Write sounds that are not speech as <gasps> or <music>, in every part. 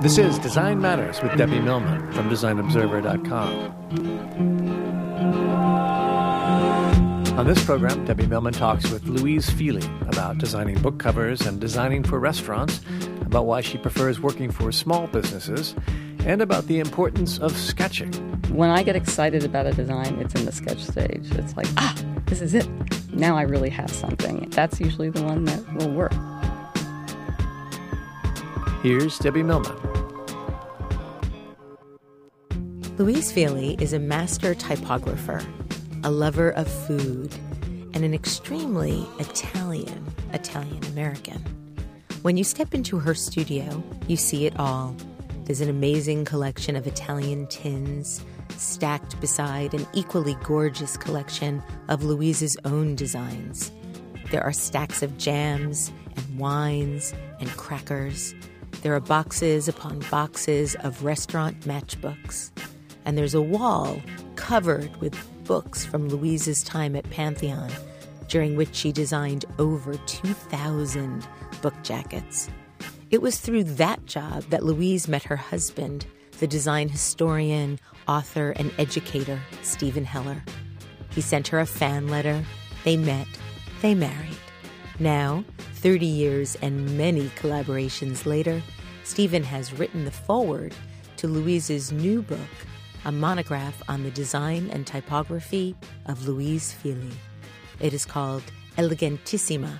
This is Design Matters with Debbie Millman from DesignObserver.com. On this program, Debbie Millman talks with Louise Fili about designing book covers and designing for restaurants, about why she prefers working for small businesses, and about the importance of sketching. When I get excited about a design, it's in the sketch stage. It's like, ah, this is it. Now I really have something. That's usually the one that will work. Here's Debbie Millman. Louise Fili is a master typographer, a lover of food, and an extremely Italian, Italian American. When you step into her studio, you see it all. There's an amazing collection of Italian tins stacked beside an equally gorgeous collection of Louise's own designs. There are stacks of jams and wines and crackers. There are boxes upon boxes of restaurant matchbooks. And there's a wall covered with books from Louise's time at Pantheon, during which she designed over 2,000 book jackets. It was through that job that Louise met her husband, the design historian, author, and educator, Steven Heller. He sent her a fan letter. They met. They married. Now, 30 years and many collaborations later, Steven has written the foreword to Louise's new book, a monograph on the design and typography of Louise Fili. It is called Elegantissima,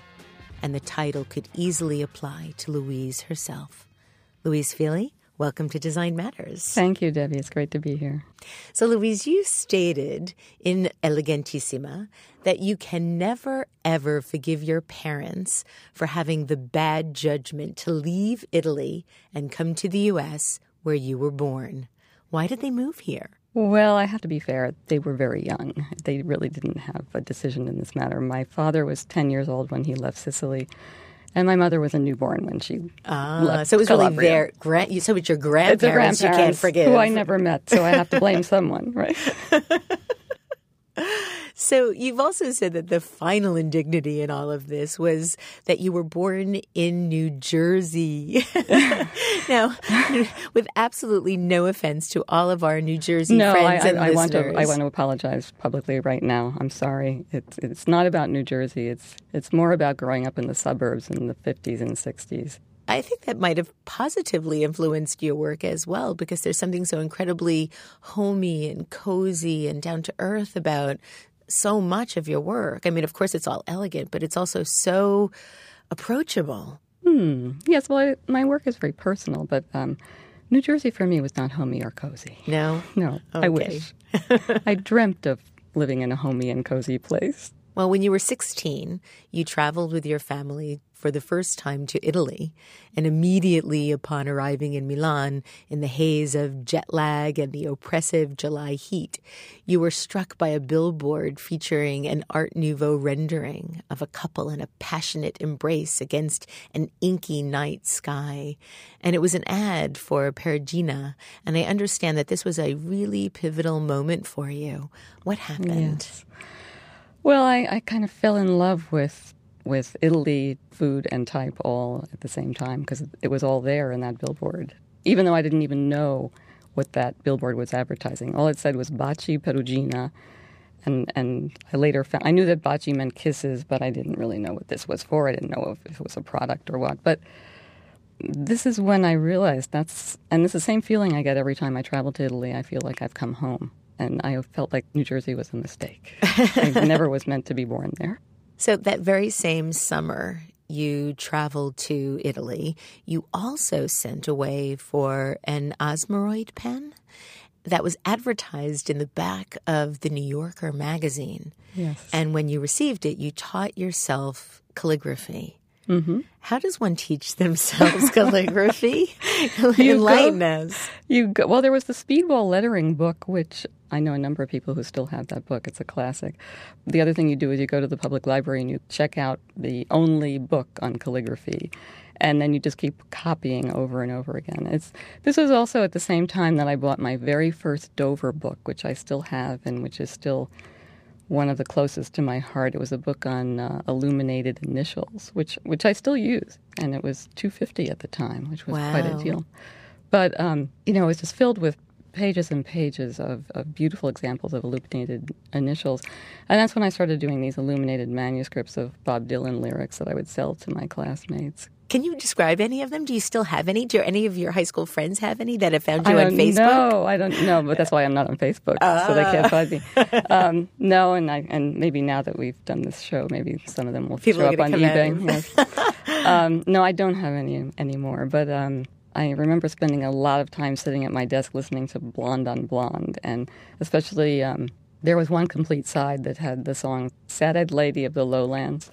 and the title could easily apply to Louise herself. Louise Fili, welcome to Design Matters. Thank you, Debbie. It's great to be here. So, Louise, you stated in Elegantissima that you can never, ever forgive your parents for having the bad judgment to leave Italy and come to the U.S. where you were born. Why did they move here? Well, I have to be fair. They were very young. They really didn't have a decision in this matter. My father was 10 years old when he left Sicily, and my mother was a newborn when she Ah, left so it was Calabria. really their grand. So it's your It's grandparents, you can't grandparents forgive. who I never met, so I have to blame <laughs> someone, right? <laughs> So you've also said that the final indignity in all of this was that you were born in New Jersey. <laughs> now, <laughs> with absolutely no offense to all of our New Jersey no, friends I, and I want listeners. to. I want to apologize publicly right now. I'm sorry. It's it's not about New Jersey. It's it's more about growing up in the suburbs in the 50s and 60s. I think that might have positively influenced your work as well, because there's something so incredibly homey and cozy and down to earth about so much of your work. I mean, of course, it's all elegant, but it's also so approachable. Hmm. Yes. Well, I, my work is very personal, but um, New Jersey for me was not homey or cozy. No? No, I wish. I dreamt of living in a homey and cozy place. Well, when you were 16, you traveled with your family for the first time to Italy. And immediately upon arriving in Milan, in the haze of jet lag and the oppressive July heat, you were struck by a billboard featuring an Art Nouveau rendering of a couple in a passionate embrace against an inky night sky. And it was an ad for Perugina. And I understand that this was a really pivotal moment for you. What happened? Yes. Well, I, I kind of fell in love with with Italy, food, and type all at the same time because it was all there in that billboard. Even though I didn't even know what that billboard was advertising, all it said was Baci Perugina, and and I later found I knew that Baci meant kisses, but I didn't really know what this was for. I didn't know if, if it was a product or what, but. This is when I realized that's, and it's the same feeling I get every time I travel to Italy. I feel like I've come home and I felt like New Jersey was a mistake. <laughs> I never was meant to be born there. So that very same summer, you traveled to Italy. You also sent away for an Osmiroid pen that was advertised in the back of the New Yorker magazine. Yes. And when you received it, you taught yourself calligraphy. Mm-hmm. How does one teach themselves <laughs> calligraphy? Enlighten us. You go, well, there was the Speedball lettering book, which I know a number of people who still have that book. It's a classic. The other thing you do is you go to the public library and you check out the only book on calligraphy, and then you just keep copying over and over again. It's this was also at the same time that I bought my very first Dover book, which I still have and which is still one of the closest to my heart. It was a book on uh, illuminated initials, which which I still use. and it was 250 at the time, which was quite a deal. But um, you know, it was just filled with pages and pages of, of beautiful examples of illuminated initials, and that's when I started doing these illuminated manuscripts of Bob Dylan lyrics that I would sell to my classmates. Can you describe any of them? Do you still have any? Do any of your high school friends have any that have found you I on Facebook? No, I don't know, but that's why I'm not on Facebook, so they can't find me. <laughs> Um, no, and I, and maybe now that we've done this show, maybe some of them will People show up on eBay. Yes. um, no, I don't have any anymore. But um, I remember spending a lot of time sitting at my desk listening to Blonde on Blonde, and especially um, there was one complete side that had the song "Sad-Eyed Lady of the Lowlands."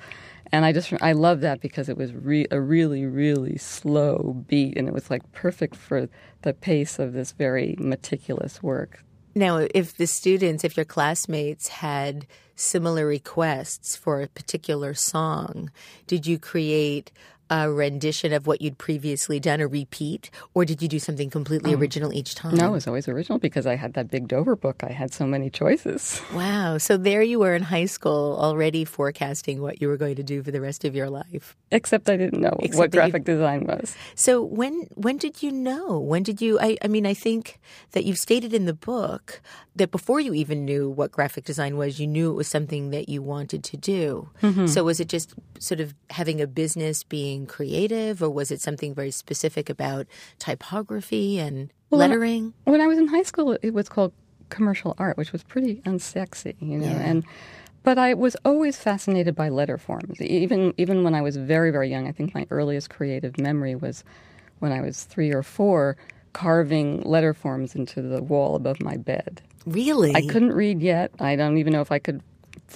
And I just I love that because it was re- a really really slow beat, and it was like perfect for the pace of this very meticulous work. Now, if the students, if your classmates had similar requests for a particular song, did you create a rendition of what you'd previously done, a repeat, or did you do something completely um, original each time? No, it was always original because I had that big Dover book. I had so many choices. Wow. So there you were in high school already forecasting what you were going to do for the rest of your life. Except I didn't know Except what that you- graphic design was. So when when did you know? When did you I, I mean I think that you've stated in the book that before you even knew what graphic design was, you knew it was something that you wanted to do. Mm-hmm. So was it just sort of having a business being creative or was it something very specific about typography and lettering? When I was in high school, it was called commercial art, which was pretty unsexy, you know. And but I was always fascinated by letter forms. Even even when I was very very young, I think my earliest creative memory was when I was three or four, carving letter forms into the wall above my bed. Really? I couldn't read yet. I don't even know if I could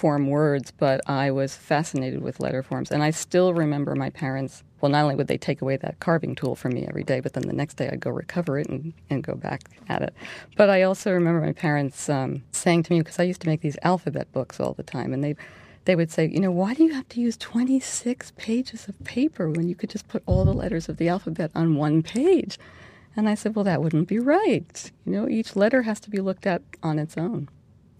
form words, but I was fascinated with letter forms. And I still remember my parents. Well, not only would they take away that carving tool from me every day, but then the next day I'd go recover it and, and go back at it. But I also remember my parents um, saying to me, because I used to make these alphabet books all the time, and they they would say, you know, why do you have to use 26 pages of paper when you could just put all the letters of the alphabet on one page? And I said, well, that wouldn't be right. You know, each letter has to be looked at on its own.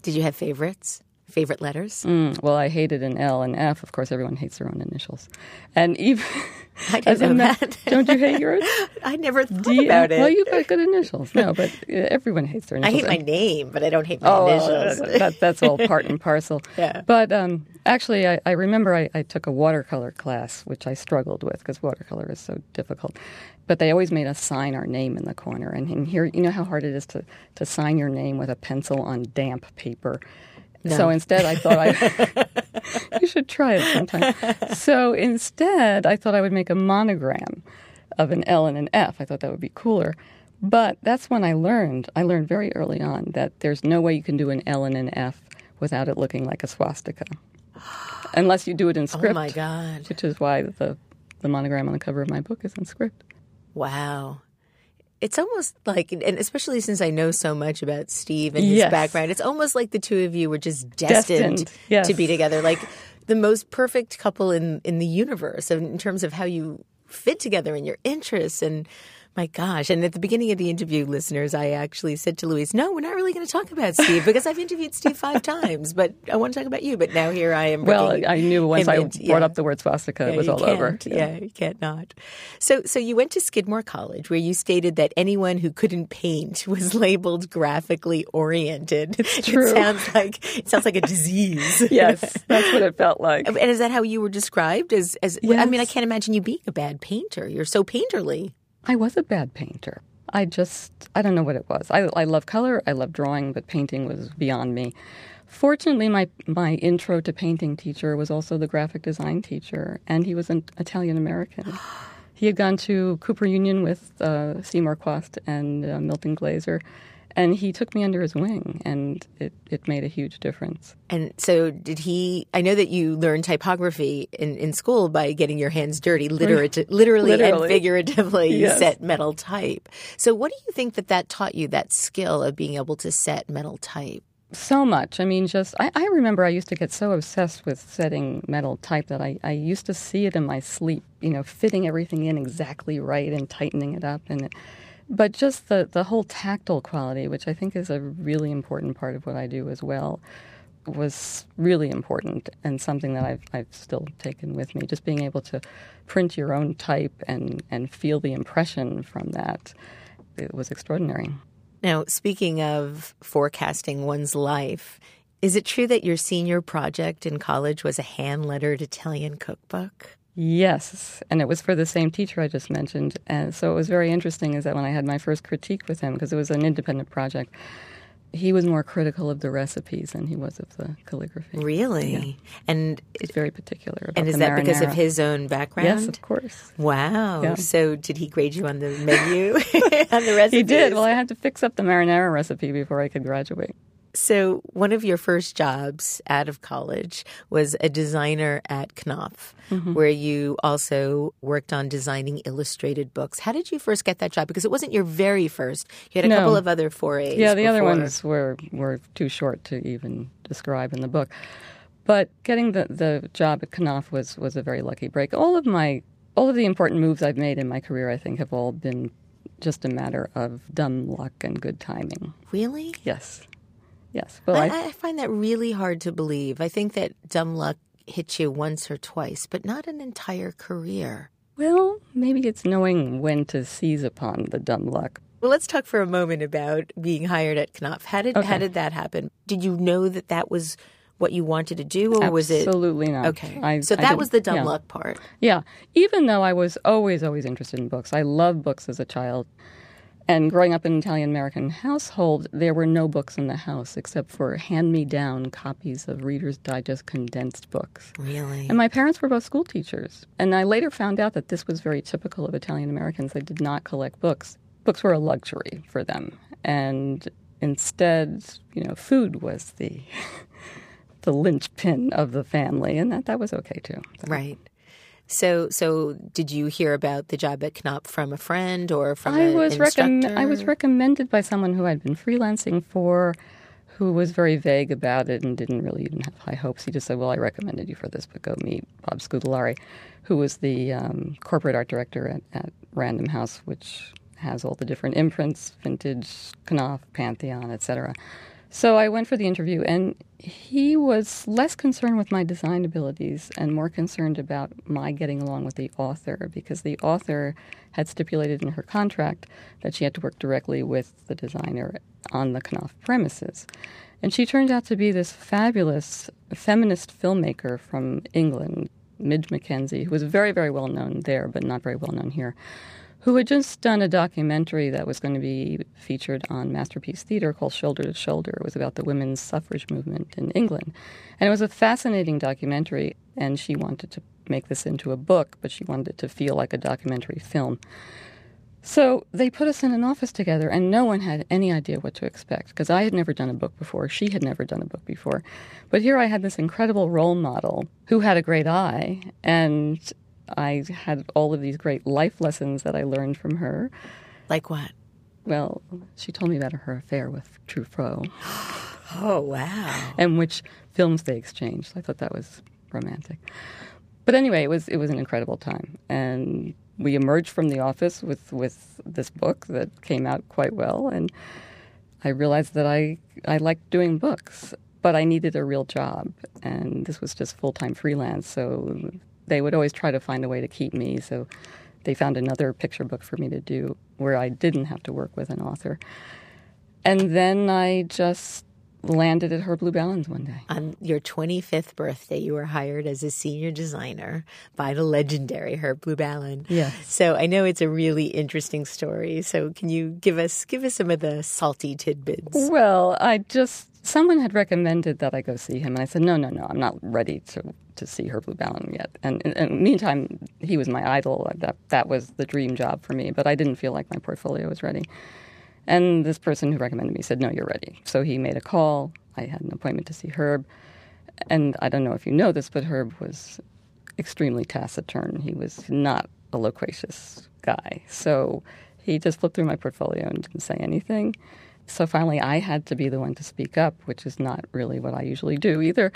Did you have favorites? Favorite letters? Mm, well, I hated an L and F. Of course, everyone hates their own initials. And even <laughs> I <laughs> didn't know that. don't you hate yours? <laughs> I never thought you- about it. Well, you've got good initials. No, but uh, everyone hates their initials. I hate my name, but I don't hate my Oh, initials. that, that's all part and parcel. Yeah. But um, actually, I, I remember I, I took a watercolor class, which I struggled with because watercolor is so difficult. But they always made us sign our name in the corner. And, in here, you know how hard it is to, to sign your name with a pencil on damp paper. So instead, I thought I <laughs> you should try it sometime. So instead, I thought I would make a monogram of an L and an F. I thought that would be cooler. But that's when I learned. I learned very early on that there's no way you can do an L and an F without it looking like a swastika, <gasps> unless you do it in script. oh my God. Which is why the the monogram on the cover of my book is in script. Wow. It's almost like, and especially since I know so much about Steve and his Yes. background, it's almost like the two of you were just destined, Destined, yes. to be together. Like the most perfect couple in, in the universe in in terms of how you fit together and your interests. And my gosh. And at the beginning of the interview, listeners, I actually said to Louise, no, we're not really going to talk about Steve because I've interviewed Steve five <laughs> times, but I want to talk about you. But now here I am. Well, I knew once I brought yeah. up the word swastika, Yeah, it was all over. can't. Yeah. you can't not. So, so you went to Skidmore College, where you stated that anyone who couldn't paint <laughs> was labeled graphically oriented. It's true. It sounds like it sounds like a disease. <laughs> Yes, that's what it felt like. And is that how you were described? As, as I mean, I can't imagine you being a bad painter. You're so painterly. I was a bad painter. I just, I don't know what it was. I, I love color, I love drawing, but painting was beyond me. Fortunately, my, my intro to painting teacher was also the graphic design teacher, and he was an Italian American. <gasps> He had gone to Cooper Union with uh, Seymour Chwast and uh, Milton Glaser, and he took me under his wing, and it, it made a huge difference. And so, did he? I know that you learned typography in, in school by getting your hands dirty, oh, literati- literally, and Literally. figuratively. <laughs> You set metal type. So, what do you think that that taught you? That skill of being able to set metal type. So much. I mean, just, I, I remember I used to get so obsessed with setting metal type that I, I used to see it in my sleep, you know, fitting everything in exactly right and tightening it up. And it, but just the, the whole tactile quality, which I think is a really important part of what I do as well, was really important and something that I've, I've still taken with me. Just being able to print your own type and, and feel the impression from that, it was extraordinary. Now, speaking of forecasting one's life, is it true that your senior project in college was a hand lettered Italian cookbook? Yes, and it was for the same teacher I just mentioned. And so it was very interesting is that when I had my first critique with him, because it was an independent project, he was more critical of the recipes than he was of the calligraphy. Really? Yeah. And he's very particular about And is that because of his own background? Yes, of course. Wow. Yeah. So did he grade you on the menu <laughs> on the recipes? He did. Well, I had to fix up the marinara recipe before I could graduate. So, one of your first jobs out of college was a designer at Knopf, Mm-hmm. where you also worked on designing illustrated books. How did you first get that job? Because it wasn't your very first. You had a No. couple of other forays. Yeah, the other ones were, were too short to even describe in the book. But getting the, the job at Knopf was, was a very lucky break. All of my all of the important moves I've made in my career, I think, have all been just a matter of dumb luck and good timing. Really? Yes, yes. Well, I, I, I find that really hard to believe. I think that dumb luck hits you once or twice, but not an entire career. well, maybe it's knowing when to seize upon the dumb luck. Well, let's talk for a moment about being hired at Knopf. How did how did that happen? Did you know that that was what you wanted to do, or was it Absolutely not. okay? I- so I that was the dumb yeah. luck part. Yeah, even though I was always, always interested in books. I loved books as a child. And growing up in an Italian American household, there were no books in the house except for hand me down copies of Reader's Digest condensed books. Really? And my parents were both school teachers. And I later found out that this was very typical of Italian Americans. They did not collect books. Books were a luxury for them. And instead, you know, food was the <laughs> the linchpin of the family, and that, that was okay too. Right. So, so did you hear about the job at Knopf from a friend or from I was recomm- instructor? I was recommended by someone who I'd been freelancing for, who was very vague about it and didn't really even have high hopes. He just said, "Well, I recommended you for this, but go meet Bob Scudellari, who was the um, corporate art director at, at Random House, which has all the different imprints, vintage, Knopf, Pantheon, etc." So I went for the interview, and he was less concerned with my design abilities and more concerned about my getting along with the author because the author had stipulated in her contract that she had to work directly with the designer on the Knopf premises. And she turned out to be this fabulous feminist filmmaker from England, Midge Mackenzie, who was very, very well known there, but not very well known here who had just done a documentary that was going to be featured on Masterpiece Theater called Shoulder to Shoulder. It was about the women's suffrage movement in England. And it was a fascinating documentary, and she wanted to make this into a book, but she wanted it to feel like a documentary film. So they put us in an office together, and no one had any idea what to expect because I had never done a book before. She had never done a book before. But here I had this incredible role model who had a great eye, and I had all of these great life lessons that I learned from her. like what? Well, she told me about her affair with Truffaut <gasps> Oh wow! and which films they exchanged. I thought that was romantic. But anyway, it was it was an incredible time, and we emerged from the office with with this book that came out quite well, and I realized that I I liked doing books, but I needed a real job, and this was just full time freelance. So they would always try to find a way to keep me. So they found another picture book for me to do where I didn't have to work with an author, and then I just landed at Herb Lubalin's one day. On your 25th birthday, you were hired as a senior designer by the legendary Herb Lubalin. Yes. So I know it's a really interesting story. So can you give us give us some of the salty tidbits? Well, I just someone had recommended that I go see him, and I said, no, no, no, I'm not ready to to see Herb Lubalin yet. And, and, and meantime, he was my idol. That that was the dream job for me, but I didn't feel like my portfolio was ready. And this person who recommended me said, no, you're ready. So he made a call. I had an appointment to see Herb, and I don't know if you know this, but Herb was extremely taciturn. He was not a loquacious guy. So he just flipped through my portfolio and didn't say anything. So finally, I had to be the one to speak up, which is not really what I usually do either.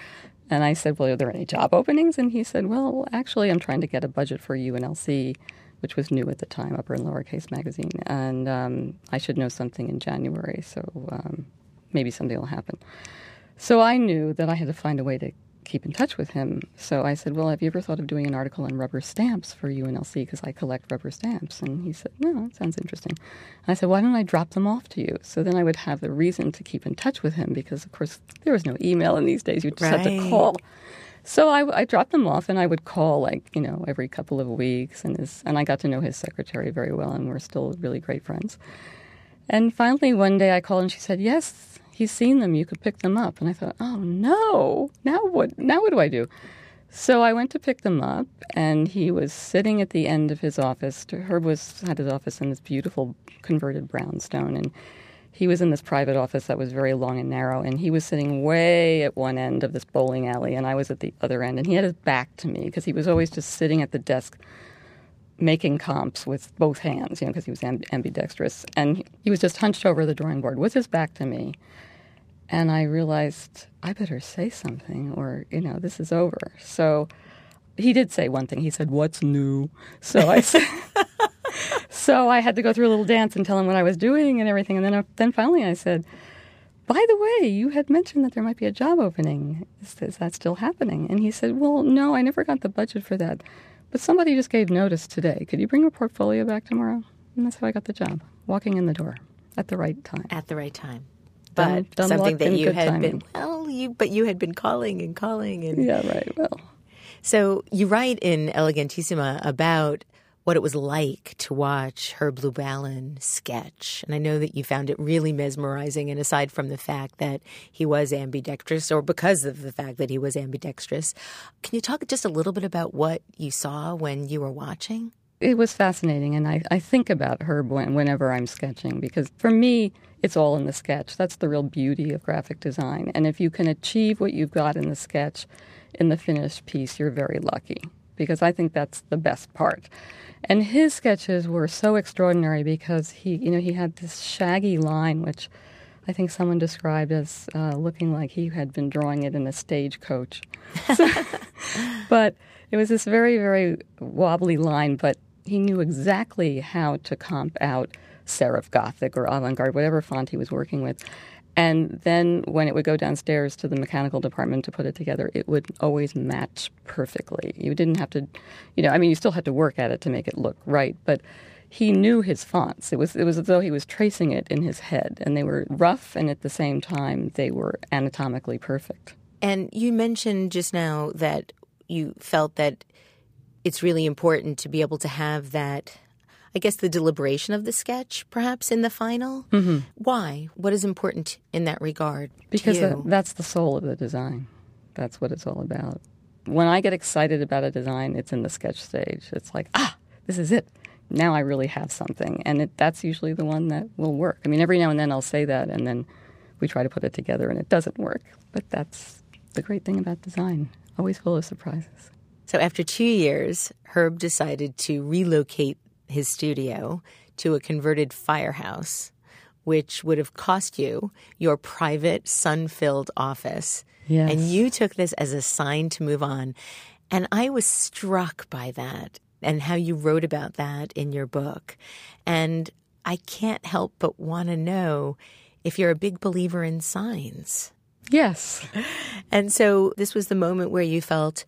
And I said, Well, are there any job openings? And he said, Well, actually, I'm trying to get a budget for U&lc, which was new at the time, Upper and Lowercase magazine. And um, I should know something in January, so um, maybe something will happen. So I knew that I had to find a way to keep in touch with him. So I said, Well, have you ever thought of doing an article on rubber stamps for U&lc? Because I collect rubber stamps. And he said, No, that sounds interesting. And I said, Why don't I drop them off to you? So then I would have the reason to keep in touch with him because, of course, there was no email in these days. You just right. had to call. So I, I, dropped them off, and I would call like you know every couple of weeks, and his and I got to know his secretary very well, and we're still really great friends. And finally, one day I called, and she said, "Yes, he's seen them. You could pick them up." And I thought, "Oh no! Now what? Now what do I do?" So I went to pick them up, and he was sitting at the end of his office. Herb was had his office in this beautiful converted brownstone, and he was in this private office that was very long and narrow, and he was sitting way at one end of this bowling alley, and I was at the other end. And he had his back to me because he was always just sitting at the desk making comps with both hands, you know, because he was amb- ambidextrous. And he was just hunched over the drawing board with his back to me. And I realized I better say something or, you know, this is over. So he did say one thing. He said, What's new? So I said, <laughs> so I had to go through a little dance and tell him what I was doing and everything. And then, uh, then finally I said, by the way, you had mentioned that there might be a job opening. Is, is, that still happening? And he said, Well, no, I never got the budget for that. But somebody just gave notice today. Could you bring your portfolio back tomorrow? And that's how I got the job, walking in the door at the right time. At the right time. But something that you had timing. been, well, you, but you had been calling and calling. and Yeah, right. Well. So you write in Elegantissima about what it was like to watch Herb Lubalin sketch. And I know that you found it really mesmerizing. And aside from the fact that he was ambidextrous, or because of the fact that he was ambidextrous, can you talk just a little bit about what you saw when you were watching? It was fascinating. And I, I think about Herb when, whenever I'm sketching because for me, it's all in the sketch. That's the real beauty of graphic design. And if you can achieve what you've got in the sketch in the finished piece, you're very lucky because I think that's the best part. And his sketches were so extraordinary because he, you know, he had this shaggy line, which I think someone described as uh, looking like he had been drawing it in a stagecoach. <laughs> So, but it was this very, very wobbly line, but he knew exactly how to comp out serif Gothic or avant garde, whatever font he was working with. And then when it would go downstairs to the mechanical department to put it together, it would always match perfectly. You didn't have to, you know, I mean, you still had to work at it to make it look right, but he knew his fonts. It was it was as though he was tracing it in his head, and they were rough, and at the same time they were anatomically perfect. And you mentioned just now that you felt that it's really important to be able to have that I guess, the deliberation of the sketch, perhaps in the final. Mm-hmm. Why? What is important in that regard? Because that, that's the soul of the design. That's what it's all about. When I get excited about a design, it's in the sketch stage. It's like, ah, this is it. Now I really have something. And it, that's usually the one that will work. I mean, every now and then I'll say that, and then we try to put it together, and it doesn't work. But that's the great thing about design always full of surprises. So after two years, Herb decided to relocate his studio to a converted firehouse, which would have cost you your private, sun filled office. Yes. And you took this as a sign to move on. And I was struck by that and how you wrote about that in your book. And I can't help but want to know if you're a big believer in signs. Yes. And so this was the moment where you felt,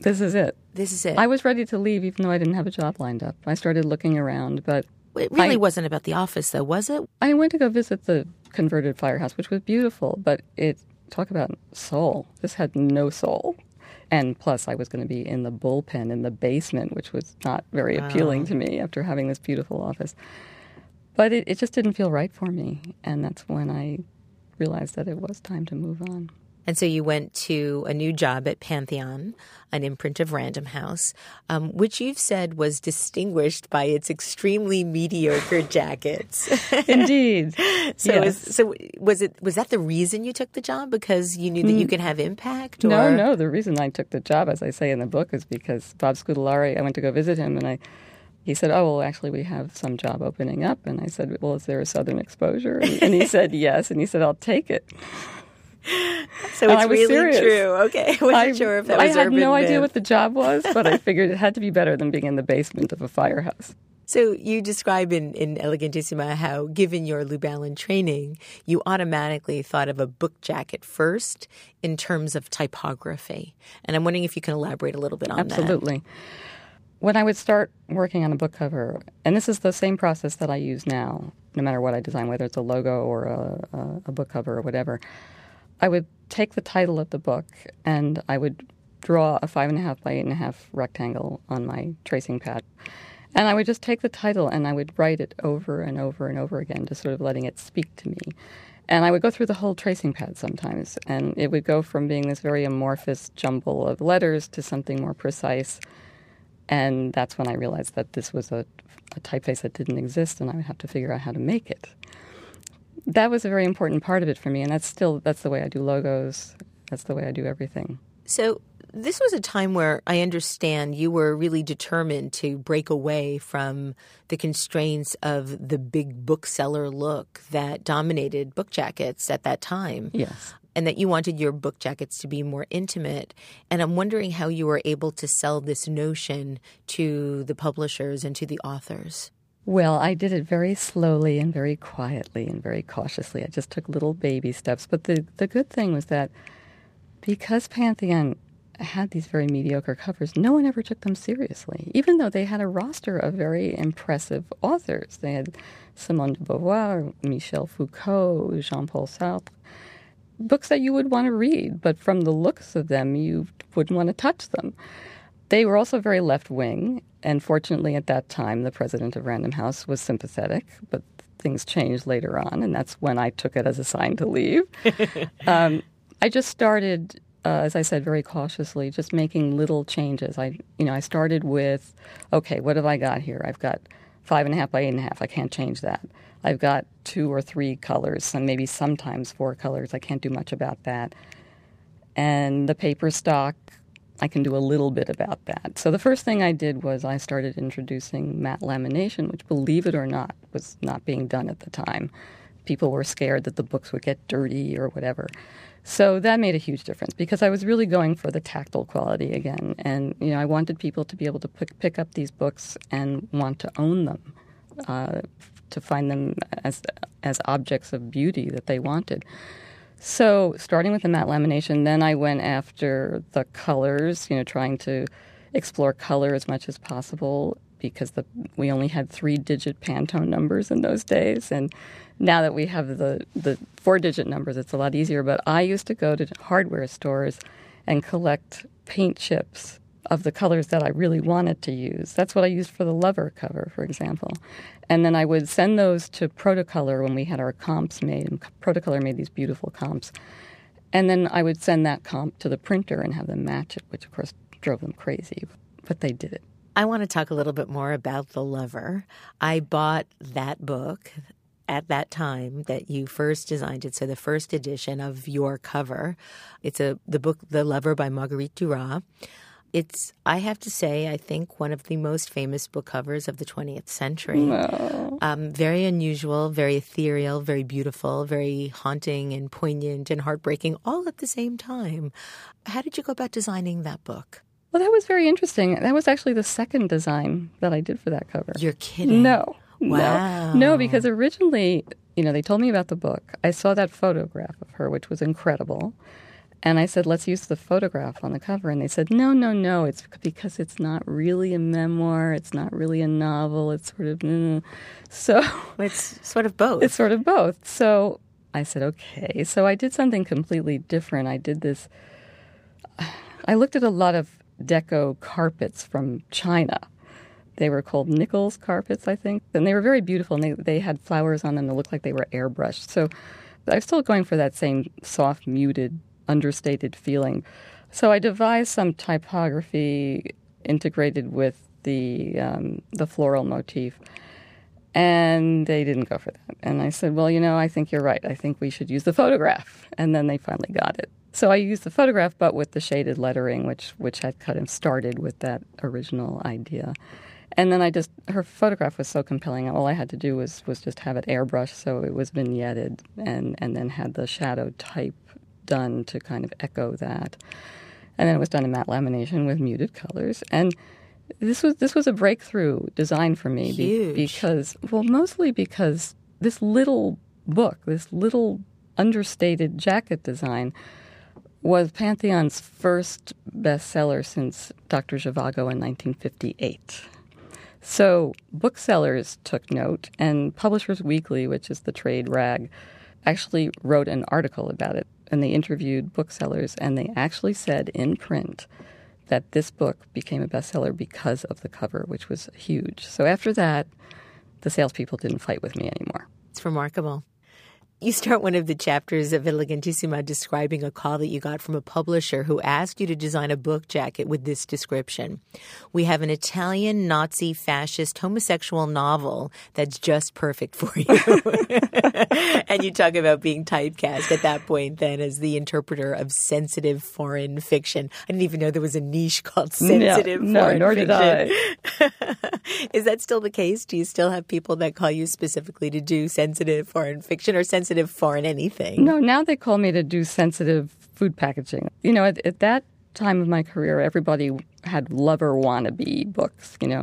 this is it. This is it. I was ready to leave even though I didn't have a job lined up. I started looking around, but it really I, wasn't about the office though, was it? I went to go visit the converted firehouse, which was beautiful, but it talk about soul. This had no soul. And plus, I was going to be in the bullpen in the basement, which was not very wow. appealing to me after having this beautiful office. But it, it just didn't feel right for me. And that's when I realized that it was time to move on. And so you went to a new job at Pantheon, an imprint of Random House, um, which you've said was distinguished by its extremely mediocre <laughs> jackets. <laughs> Indeed. so, yes. was, so was it was that the reason you took the job because you knew that you mm. could have impact? Or? No, no. The reason I took the job, as I say in the book, is because Bob Scudellari. I went to go visit him, and I he said, "Oh, well, actually, we have some job opening up." And I said, "Well, is there a Southern exposure?" And, and he <laughs> said, "Yes." And he said, "I'll take it." So oh, it's really serious. true. Okay, <laughs> I wasn't sure if that was I had no myth. idea what the job was, but I <laughs> figured it had to be better than being in the basement of a firehouse. So you describe in, in Elegantissima how, given your Lubalin training, you automatically thought of a book jacket first in terms of typography. And I'm wondering if you can elaborate a little bit on Absolutely. that. Absolutely. When I would start working on a book cover, and this is the same process that I use now, no matter what I design, whether it's a logo or a, a, a book cover or whatever, I would take the title of the book and I would draw a five and a half by eight and a half rectangle on my tracing pad. And I would just take the title and I would write it over and over and over again, just sort of letting it speak to me. And I would go through the whole tracing pad sometimes, and it would go from being this very amorphous jumble of letters to something more precise and that's when I realized that this was a, a typeface that didn't exist, and I would have to figure out how to make it. That was a very important part of it for me, and that's still that's the way I do logos. That's the way I do everything. So this was a time where I understand you were really determined to break away from the constraints of the big bookseller look that dominated book jackets at that time. Yes and that you wanted your book jackets to be more intimate. And I'm wondering how you were able to sell this notion to the publishers and to the authors. Well, I did it very slowly and very quietly and very cautiously. I just took little baby steps. But the, the good thing was that because Pantheon had these very mediocre covers, no one ever took them seriously, even though they had a roster of very impressive authors. They had Simone de Beauvoir, Michel Foucault, Jean Paul Sartre books that you would want to read, but from the looks of them, you wouldn't want to touch them. They were also very left wing, and fortunately, at that time, the president of Random House was sympathetic, but things changed later on, and that's when I took it as a sign to leave. <laughs> um, I just started, uh, as I said, very cautiously, just making little changes. I, you know, I started with, okay, what have I got here? I've got five and a half by eight and a half. I can't change that. I've got two or three colors, and maybe sometimes four colors. I can't do much about that. And the paper stock, I can do a little bit about that. So the first thing I did was I started introducing matte lamination, which, believe it or not, was not being done at the time. People were scared that the books would get dirty or whatever. So that made a huge difference because I was really going for the tactile quality again. And, you know, I wanted people to be able to pick, pick up these books and want to own them uh, to find them as as objects of beauty that they wanted. So, starting with the matte lamination, then I went after the colors, you know, trying to explore color as much as possible because the, we only had three digit Pantone numbers in those days. And now that we have the, the four digit numbers, it's a lot easier. But I used to go to hardware stores and collect paint chips of the colors that I really wanted to use. That's what I used for the Lover cover, for example. And then I would send those to Protocolor when we had our comps made. And Protocolor made these beautiful comps. And then I would send that comp to the printer and have them match it, which of course drove them crazy. But they did it. I want to talk a little bit more about The Lover. I bought that book at that time that you first designed it. So uh, the first edition of your cover. It's a the book The Lover by Marguerite Duras. It's, I have to say, I think one of the most famous book covers of the 20th century. No. Um, very unusual, very ethereal, very beautiful, very haunting and poignant and heartbreaking all at the same time. How did you go about designing that book? Well, that was very interesting. That was actually the second design that I did for that cover. You're kidding? No. Wow. No, no because originally, you know, they told me about the book. I saw that photograph of her, which was incredible. And I said, let's use the photograph on the cover. And they said, no, no, no. It's because it's not really a memoir. It's not really a novel. It's sort of. Mm. So. It's sort of both. It's sort of both. So I said, okay. So I did something completely different. I did this. I looked at a lot of deco carpets from China. They were called Nichols carpets, I think. And they were very beautiful. And they, they had flowers on them that looked like they were airbrushed. So I was still going for that same soft, muted understated feeling. So I devised some typography integrated with the um, the floral motif, and they didn't go for that. And I said, "Well, you know, I think you're right. I think we should use the photograph." And then they finally got it. So I used the photograph, but with the shaded lettering, which which had kind of started with that original idea. And then I just her photograph was so compelling. All I had to do was was just have it airbrushed, so it was vignetted, and and then had the shadow type done to kind of echo that. And then it was done in matte lamination with muted colors. And This was this was a breakthrough design for me be- because well mostly because this little book, this little understated jacket design was Pantheon's first bestseller since Dr. Zhivago in 1958. So booksellers took note, and Publishers Weekly, which is the trade rag, actually wrote an article about it. And they interviewed booksellers, and they actually said in print that this book became a bestseller because of the cover, which was huge. So after that, the salespeople didn't fight with me anymore. It's remarkable. You start one of the chapters of Elegantissima describing a call that you got from a publisher who asked you to design a book jacket with this description. We have an Italian Nazi fascist homosexual novel that's just perfect for you. <laughs> and you talk about being typecast at that point then as the interpreter of sensitive foreign fiction. I didn't even know there was a niche called sensitive no, foreign nor did fiction. <laughs> Is that still the case? Do you still have people that call you specifically to do sensitive foreign fiction or sensitive foreign anything? No, now they call me to do sensitive food packaging. You know, at, at that time of my career, everybody had lover wannabe books, you know.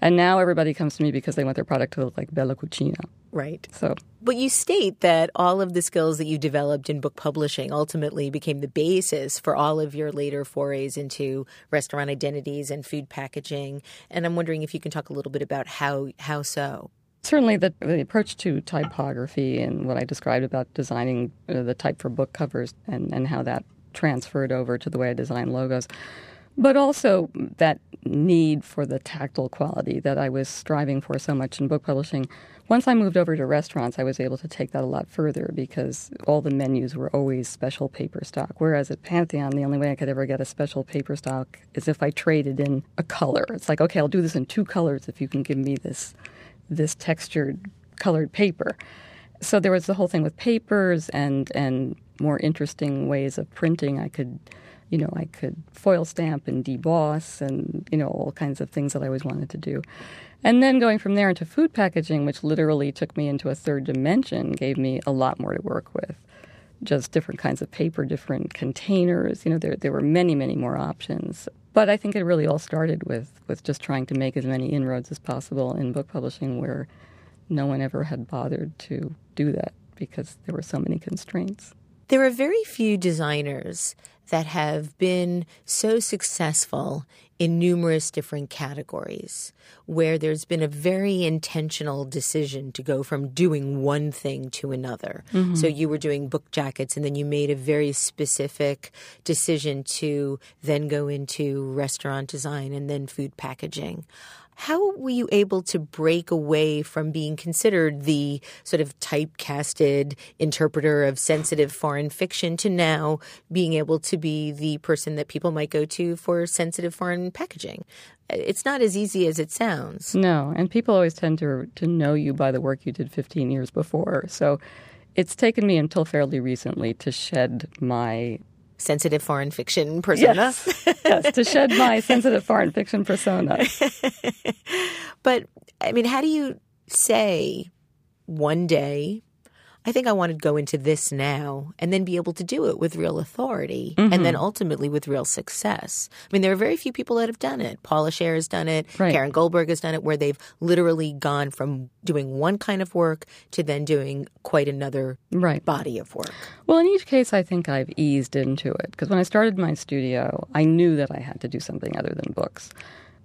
And now everybody comes to me because they want their product to look like Bella Cucina. Right. So, But you state that all of the skills that you developed in book publishing ultimately became the basis for all of your later forays into restaurant identities and food packaging. And I'm wondering if you can talk a little bit about how how so. Certainly the, the approach to typography and what I described about designing uh, the type for book covers and, and how that transferred over to the way I design logos. But also that need for the tactile quality that I was striving for so much in book publishing. Once I moved over to restaurants, I was able to take that a lot further because all the menus were always special paper stock. Whereas at Pantheon, the only way I could ever get a special paper stock is if I traded in a color. It's like, okay, I'll do this in two colors if you can give me this this textured colored paper. So there was the whole thing with papers and and more interesting ways of printing. I could, you know, I could foil stamp and deboss and you know all kinds of things that I always wanted to do. And then going from there into food packaging, which literally took me into a third dimension, gave me a lot more to work with. Just different kinds of paper, different containers. You know, there there were many, many more options. But I think it really all started with with just trying to make as many inroads as possible in book publishing, where no one ever had bothered to do that because there were so many constraints. There are very few designers that have been so successful in numerous different categories where there's been a very intentional decision to go from doing one thing to another. Mm-hmm. So you were doing book jackets and then you made a very specific decision to then go into restaurant design and then food packaging. How were you able to break away from being considered the sort of typecasted interpreter of sensitive foreign fiction to now being able to be the person that people might go to for sensitive foreign packaging? It's not as easy as it sounds. No, and people always tend to to know you by the work you did 15 years before. So it's taken me until fairly recently to shed my Sensitive foreign fiction persona. yes, to shed my <laughs> sensitive foreign fiction persona. <laughs> But I mean, how do you say one day, I think I want to go into this now, and then be able to do it with real authority and then mm-hmm. ultimately with real success? I mean, there are very few people that have done it. Paula Scher has done it. Right. Carin Goldberg has done it, where they've literally gone from doing one kind of work to then doing quite another Right. body of work. Well, in each case, I think I've eased into it because when I started my studio, I knew that I had to do something other than books.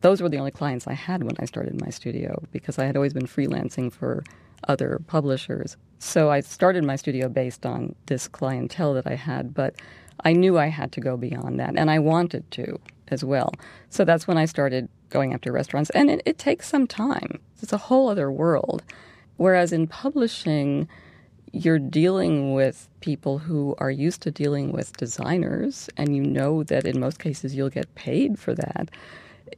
Those were the only clients I had when I started my studio because I had always been freelancing for other publishers. So I started my studio based on this clientele that I had, but I knew I had to go beyond that, and I wanted to as well. So that's when I started going after restaurants, and it, it takes some time. It's a whole other world. Whereas in publishing, you're dealing with people who are used to dealing with designers, and you know that in most cases you'll get paid for that.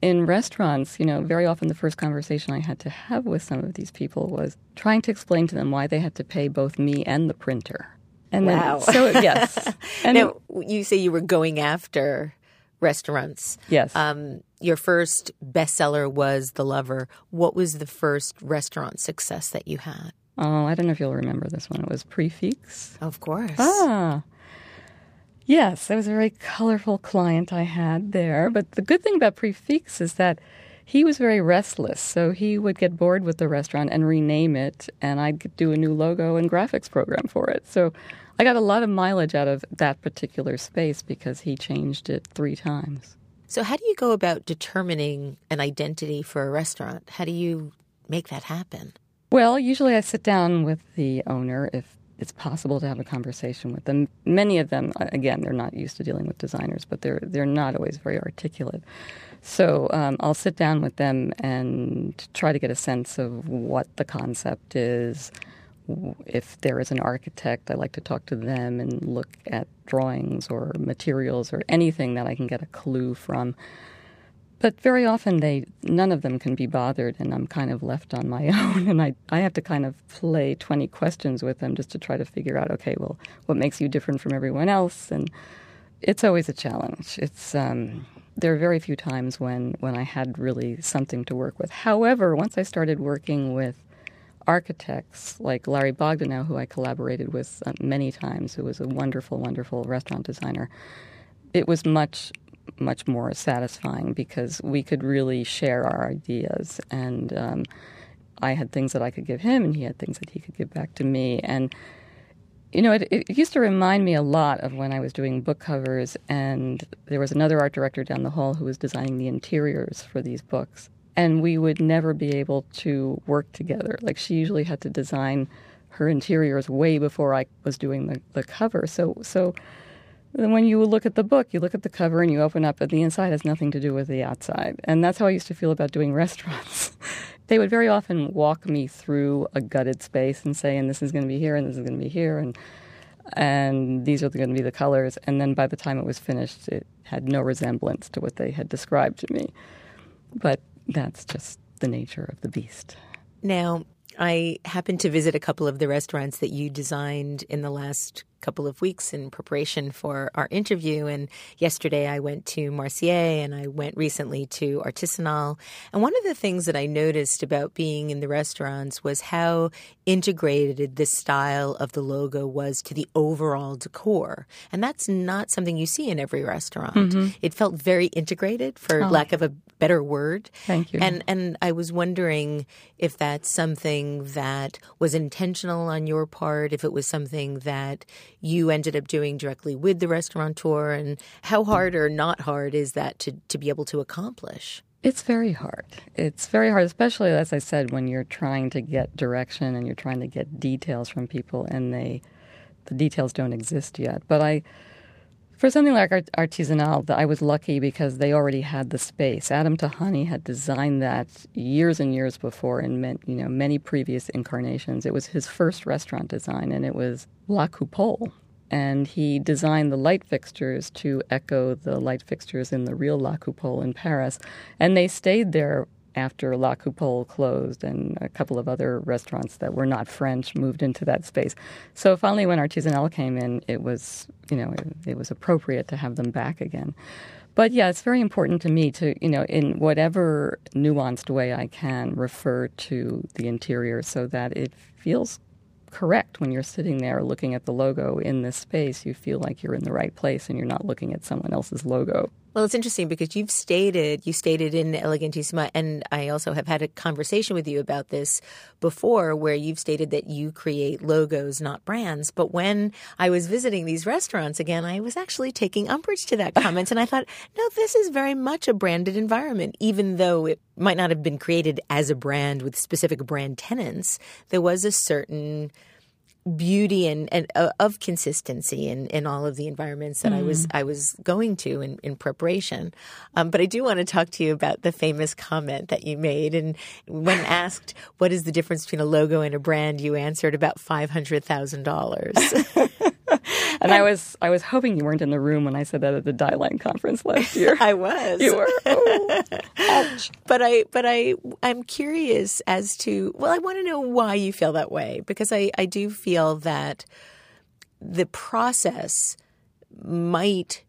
In restaurants, you know, very often the first conversation I had to have with some of these people was trying to explain to them why they had to pay both me and the printer. And Wow. then, so <laughs> yes, and now, you say you were going after restaurants. yes, Um, your first bestseller was The Lover. What was the first restaurant success that you had? oh, I don't know if you'll remember this one. It was Prix Fixe. Of course. Ah. Yes, it was a very colorful client I had there. But the good thing about Prix Fixe is that he was very restless. So he would get bored with the restaurant and rename it, and I'd do a new logo and graphics program for it. So I got a lot of mileage out of that particular space because he changed it three times. So, how do you go about determining an identity for a restaurant? How do you make that happen? Well, usually I sit down with the owner if it's possible to have a conversation with them. Many of them, again, they're not used to dealing with designers, but they're they're not always very articulate. So um, I'll sit down with them and try to get a sense of what the concept is. If there is an architect, I like to talk to them and look at drawings or materials or anything that I can get a clue from. But very often they none of them can be bothered and I'm kind of left on my <laughs> own and I, I have to kind of play 20 questions with them just to try to figure out okay well what makes you different from everyone else and it's always a challenge. It's um, there are very few times when when I had really something to work with. However, once I started working with architects like Larry Bogdanow, who I collaborated with uh, many times, who was a wonderful, wonderful restaurant designer, it was much much more satisfying because we could really share our ideas. And um, I had things that I could give him and he had things that he could give back to me. And you know it, it used to remind me a lot of when I was doing book covers and there was another art director down the hall who was designing the interiors for these books. And we would never be able to work together. Like she usually had to design her interiors way before I was doing the, the cover. So so when you look at the book, you look at the cover and you open up, and the inside has nothing to do with the outside. And that's how I used to feel about doing <laughs> restaurants. they would very often walk me through a gutted space and say, and this is going to be here, and this is going to be here, and and these are going to be the colors. And then by the time it was finished, it had no resemblance to what they had described to me. But that's just the nature of the beast. Now, I happened to visit a couple of the restaurants that you designed in the last couple of weeks in preparation for our interview. And yesterday I went to Marcier and I went recently to Artisanal. And one of the things that I noticed about being in the restaurants was how integrated the style of the logo was to the overall decor. And that's not something you see in every restaurant. Mm-hmm. It felt very integrated, for oh. lack of a better word. Thank you. And and I was wondering if that's something that was intentional on your part, if it was something that you ended up doing directly with the restaurateur, and how hard or not hard is that to, to be able to accomplish? It's very hard. It's very hard, especially as I said, when you're trying to get direction and you're trying to get details from people, and they the details don't exist yet. But I for something like Art- Artisanal, I was lucky because they already had the space. Adam Tihany had designed that years and years before in you know many previous incarnations. It was his first restaurant design, and it was La Coupole. And he designed the light fixtures to echo the light fixtures in the real La Coupole in Paris. And they stayed there after La Coupole closed and a couple of other restaurants that were not French moved into that space. So finally, when Artisanal came in, it was, you know, it, it was appropriate to have them back again. But yeah, it's very important to me to, you know, in whatever nuanced way I can, refer to the interior so that it feels correct when you're sitting there looking at the logo in this space. You feel like you're in the right place and you're not looking at someone else's logo. Well, it's interesting because you've stated, you stated in Elegantissima, and I also have had a conversation with you about this before, where you've stated that you create logos, not brands. But when I was visiting these restaurants again, I was actually taking umbrage to that <laughs> comment. and I thought, no, this is very much a branded environment, even though it might not have been created as a brand with specific brand tenants. There was a certain beauty and, and uh, of consistency in, in all of the environments that mm. I was mm. I was going to in, in preparation. Um, but I do want to talk to you about the famous comment that you made. And when <laughs> asked what is the difference between a logo and a brand, you answered about five hundred thousand dollars. <laughs> and I was I was hoping you weren't in the room when I said that at the Dieline conference last <laughs> year. I was. You were. Oh. <laughs> But I but I I'm curious as to well, I want to know why you feel that way because I I do feel that the process might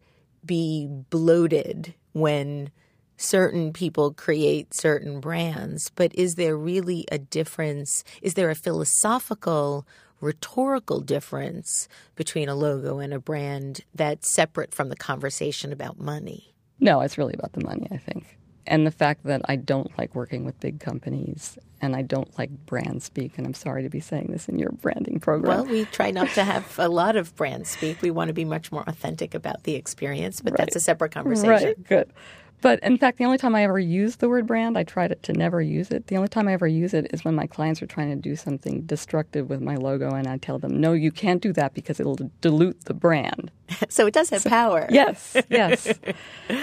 be bloated when certain people create certain brands, but is there really a difference? Is there a philosophical rhetorical difference between a logo and a brand that's separate from the conversation about money? No, it's really about the money, I think. and the fact that I don't like working with big companies and I don't like brand speak. And I'm sorry to be saying this in your branding program. Well, we try not to have <laughs> a lot of brand speak. We want to be much more authentic about the experience, but right. that's a separate conversation. Right, good. But in fact, the only time I ever use the word brand, I try to, to never use it. The only time I ever use it is when my clients are trying to do something destructive with my logo, and I tell them, no, you can't do that because it'll dilute the brand. <laughs> so it does have so, power. Yes, <laughs> yes.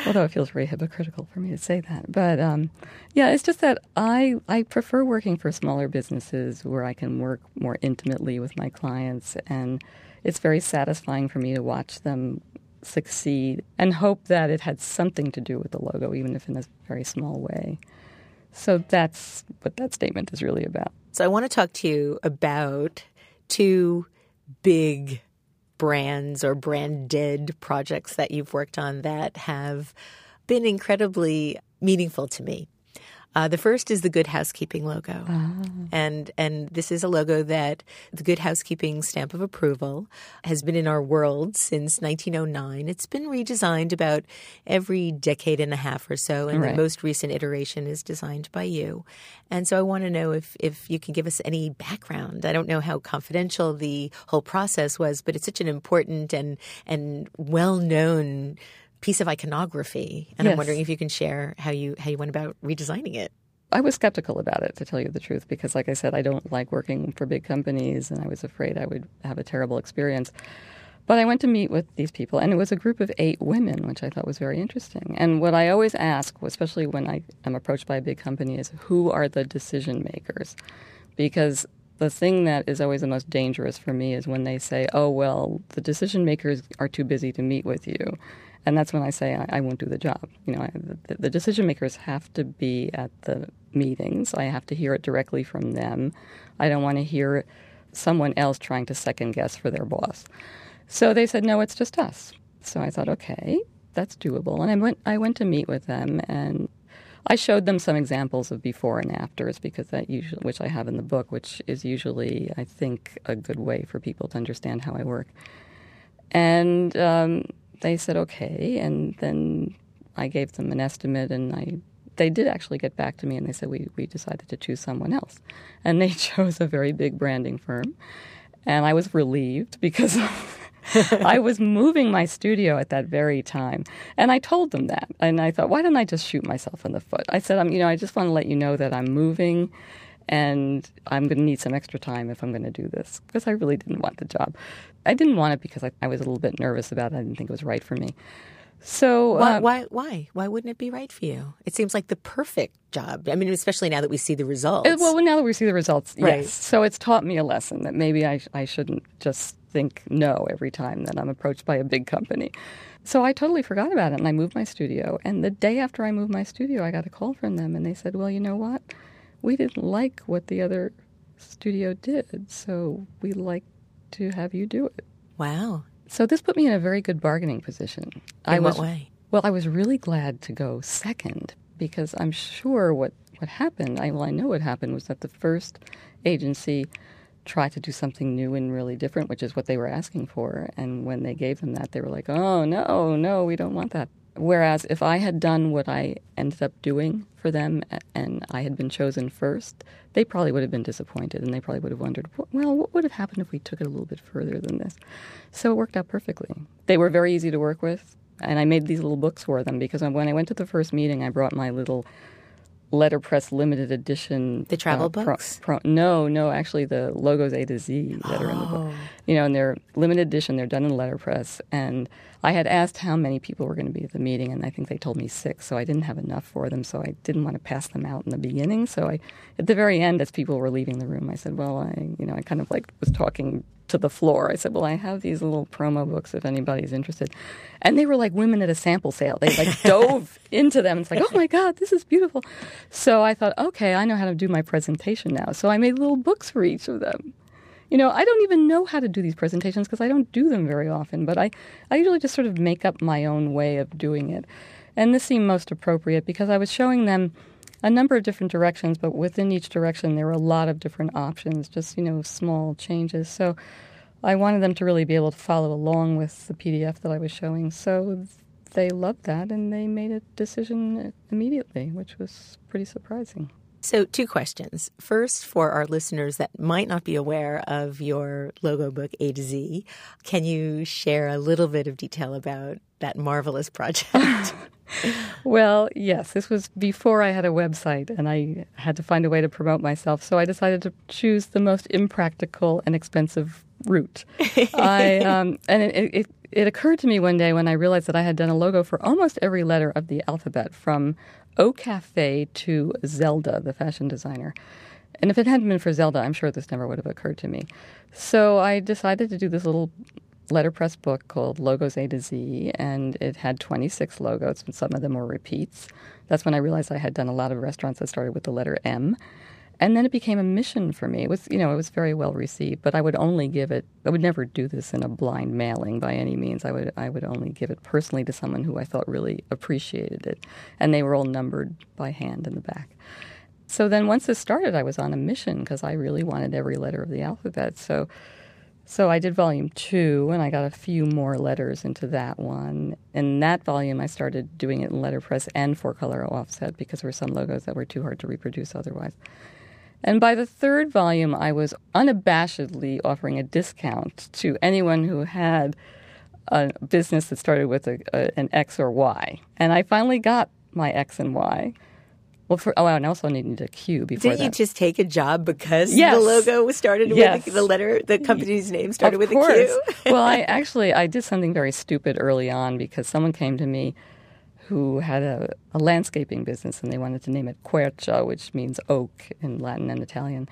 Although it feels very hypocritical for me to say that. But um, yeah, it's just that I, I prefer working for smaller businesses where I can work more intimately with my clients and it's very satisfying for me to watch them succeed and hope that it had something to do with the logo, even if in a very small way. So that's what that statement is really about. So I want to talk to you about two big brands or branded projects that you've worked on that have been incredibly meaningful to me. Uh, the first is the Good Housekeeping logo, oh. and and this is a logo that the Good Housekeeping stamp of approval has been in our world since 1909. It's been redesigned about every decade and a half or so, and right. the most recent iteration is designed by you. And so I want to know if if you can give us any background. I don't know how confidential the whole process was, but it's such an important and and well known piece of iconography, and yes. I'm wondering if you can share how you how you went about redesigning it. I was skeptical about it, to tell you the truth, because, like I said, I don't like working for big companies, and I was afraid I would have a terrible experience. But I went to meet with these people, and it was a group of eight women, which I thought was very interesting. And what I always ask, especially when I am approached by a big company, is who are the decision makers? Because the thing that is always the most dangerous for me is when they say, oh, well, the decision makers are too busy to meet with you. And that's when I say I, I won't do the job. You know, I, the, the decision makers have to be at the meetings. I have to hear it directly from them. I don't want to hear someone else trying to second guess for their boss. So they said, no, it's just us. So I thought, okay, that's doable. And I went, I went to meet with them and I showed them some examples of before and afters because that usually, which I have in the book, which is usually, I think, a good way for people to understand how I work. And um, they said okay, and then I gave them an estimate, and I they did actually get back to me, and they said we we decided to choose someone else, and they <laughs> chose a very big branding firm, and I was relieved because. <laughs> I was moving my studio at that very time, and I told them that. And I thought, why don't I just shoot myself in the foot? I said, I'm, you know, I just want to let you know that I'm moving, and I'm going to need some extra time if I'm going to do this because I really didn't want the job. I didn't want it because I, I, was a little bit nervous about it. I didn't think it was right for me. So why, um, why, why why wouldn't it be right for you? It seems like the perfect job. I mean, especially now that we see the results. Uh, well, now that we see the results, right. yes. So it's taught me a lesson that maybe I I shouldn't just think no every time that I'm approached by a big company. So I totally forgot about it and I moved my studio. And the day after I moved my studio, I got a call from them and they said, "Well, you know what? We didn't like what the other studio did, so we like to have you do it. Wow. So this put me in a very good bargaining position. In I was, what way? Well, I was really glad to go second because I'm sure what, what happened, I, well, I know what happened was that the first agency tried to do something new and really different, which is what they were asking for. And when they gave them that, they were like, oh, no, no, we don't want that. Whereas if I had done what I ended up doing for them and I had been chosen first, they probably would have been disappointed and they probably would have wondered, well, what would have happened if we took it a little bit further than this? So it worked out perfectly. They were very easy to work with, and I made these little books for them because when I went to the first meeting, I brought my little letterpress limited edition. The travel uh, books? Pro, pro, no, no, actually the logos A to Z that oh. are in the book. Oh. You know, and they're limited edition. They're done in letterpress. And I had asked how many people were going to be at the meeting, and I think they told me six. So I didn't have enough for them. So I didn't want to pass them out in the beginning. So I, at the very end, as people were leaving the room, I said, "Well, I, you know, I kind of like was talking to the floor. I said, "Well, I have these little promo books if anybody's interested." And they were like women at a sample sale. They like <laughs> dove into them. It's like, "Oh my god, this is beautiful." So I thought, "Okay, I know how to do my presentation now." So I made little books for each of them. You know, I don't even know how to do these presentations because I don't do them very often, but I I usually just sort of make up my own way of doing it. And this seemed most appropriate because I was showing them a number of different directions, but within each direction there were a lot of different options, just, you know, small changes. So I wanted them to really be able to follow along with the PDF that I was showing. So they loved that and they made a decision immediately, which was pretty surprising. So, two questions. First, for our listeners that might not be aware of your logo book, A to Z, can you share a little bit of detail about that marvelous project? <laughs> <laughs> well, yes, this was before I had a website and I had to find a way to promote myself. So I decided to choose the most impractical and expensive route. <laughs> I, um, and it, it, it occurred to me one day when I realized that I had done a logo for almost every letter of the alphabet, from O Cafe to Zelda, the fashion designer. And if it hadn't been for Zelda, I'm sure this never would have occurred to me. So I decided to do this little letterpress book called Logos A to Z, and it had 26 logos, and some of them were repeats. That's when I realized I had done a lot of restaurants that started with the letter M. And then it became a mission for me. It was, you know, it was very well received, but I would only give it. I would never do this in a blind mailing by any means. I would, I would only give it personally to someone who I thought really appreciated it, and they were all numbered by hand in the back. So then, once this started, I was on a mission because I really wanted every letter of the alphabet. So, so I did volume two, and I got a few more letters into that one. In that volume, I started doing it in letterpress and four color offset because there were some logos that were too hard to reproduce otherwise. And by the third volume, I was unabashedly offering a discount to anyone who had a business that started with a, a, an X or Y. And I finally got my X and Y. Well, for, oh, and I also needed a Q before Didn't that. you just take a job because yes. the logo started yes. with the letter, the company's name started of with course. a Q? <laughs> well, I actually I did something very stupid early on because someone came to me who had a, a, landscaping business and they wanted to name it Quercia, which means oak in Latin and Italian.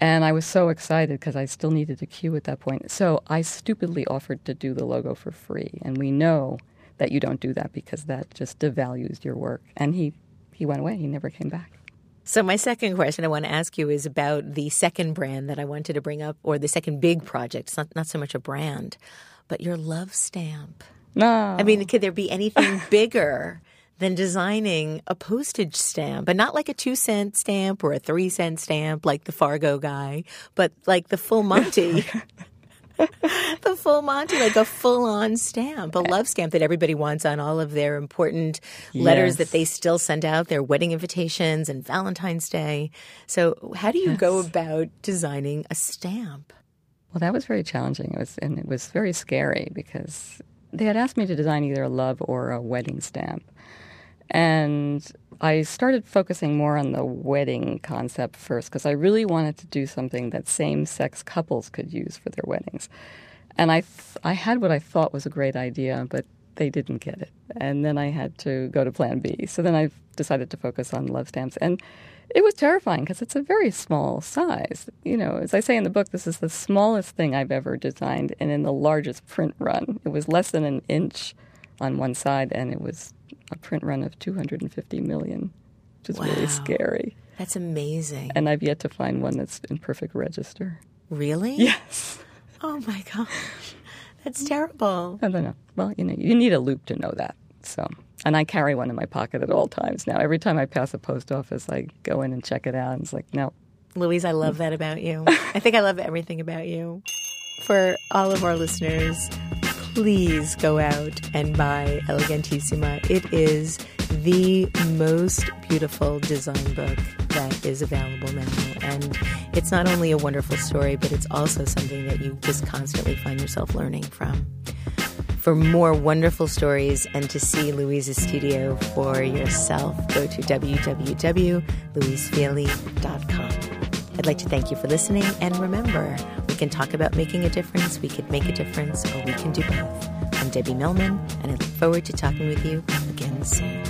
And I was so excited because I still needed a Q at that point. So I stupidly offered to do the logo for free. And we know that you don't do that because that just devalues your work. And he, he went away, he never came back. So, my second question I want to ask you is about the second brand that I wanted to bring up, or the second big project. It's not, not so much a brand, but your love stamp. No. I mean, could there be anything <laughs> bigger than designing a postage stamp, but not like a two cent stamp or a three cent stamp like the Fargo guy, but like the full Monty? <laughs> <laughs> the full Monty, like a full on stamp, a love stamp that everybody wants on all of their important letters Yes. that they still send out, their wedding invitations and Valentine's Day. So, how do you go about designing a stamp? Well, that was very challenging. It was, and it was very scary because they had asked me to design either a love or a wedding stamp. And I started focusing more on the wedding concept first because I really wanted to do something that same sex couples could use for their weddings. And I, th- I had what I thought was a great idea, but they didn't get it. And then I had to go to plan B. So then I decided to focus on love stamps. And it was terrifying because it's a very small size. You know, as I say in the book, this is the smallest thing I've ever designed and in the largest print run. It was less than an inch on one side, and it was a print run of 250 million, which is Wow. really scary. That's amazing. And I've yet to find one that's in perfect register. Really? Yes. Oh my gosh. That's terrible. I don't know. Well, you know, you need a loupe to know that. So, and I carry one in my pocket at all times now. Every time I pass a post office, I go in and check it out, and it's like, no, Louise, I love that about you. I think I love everything about you. For all of our listeners, please go out and buy Elegantissima. It is the most beautiful design book that is available now. And it's not only a wonderful story, but it's also something that you just constantly find yourself learning from. For more wonderful stories and to see Louise's studio for yourself, go to www.louisefili.com. I'd like to thank you for listening, and remember, we can talk about making a difference, we could make a difference, or we can do both. I'm Debbie Millman, and I look forward to talking with you again soon.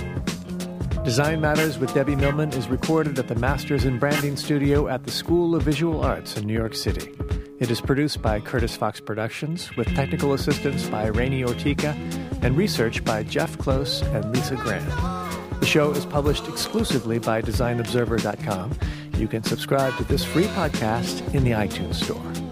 Design Matters with Debbie Millman is recorded at the Masters in Branding Studio at the School of Visual Arts in New York City. It is produced by Curtis Fox Productions with technical assistance by Rainey Ortica and research by Jeff Close and Lisa Graham. The show is published exclusively by DesignObserver.com. You can subscribe to this free podcast in the iTunes Store.